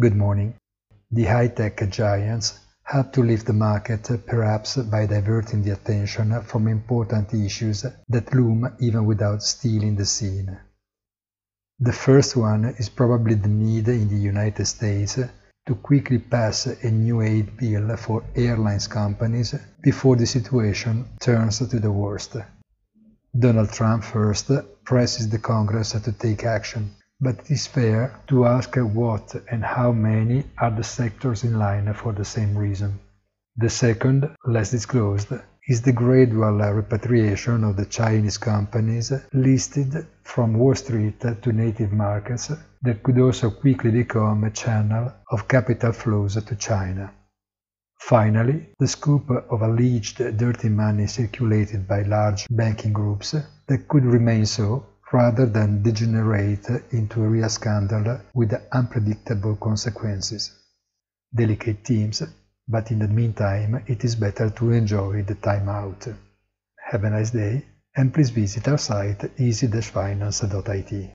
Good morning. The high-tech giants help to lift the market perhaps by diverting the attention from important issues that loom even without stealing the scene. The first one is probably the need in the United States to quickly pass a new aid bill for airlines companies before the situation turns to the worst. Donald Trump first presses the Congress to take action, but it is fair to ask what and how many are the sectors in line for the same reason. The second, less disclosed, is the gradual repatriation of the Chinese companies listed from Wall Street to native markets that could also quickly become a channel of capital flows to China. Finally, the scoop of alleged dirty money circulated by large banking groups that could remain so rather than degenerate into a real scandal with unpredictable consequences. Delicate themes, but in the meantime it is better to enjoy the time out. Have a nice day and please visit our site easy-finance.it.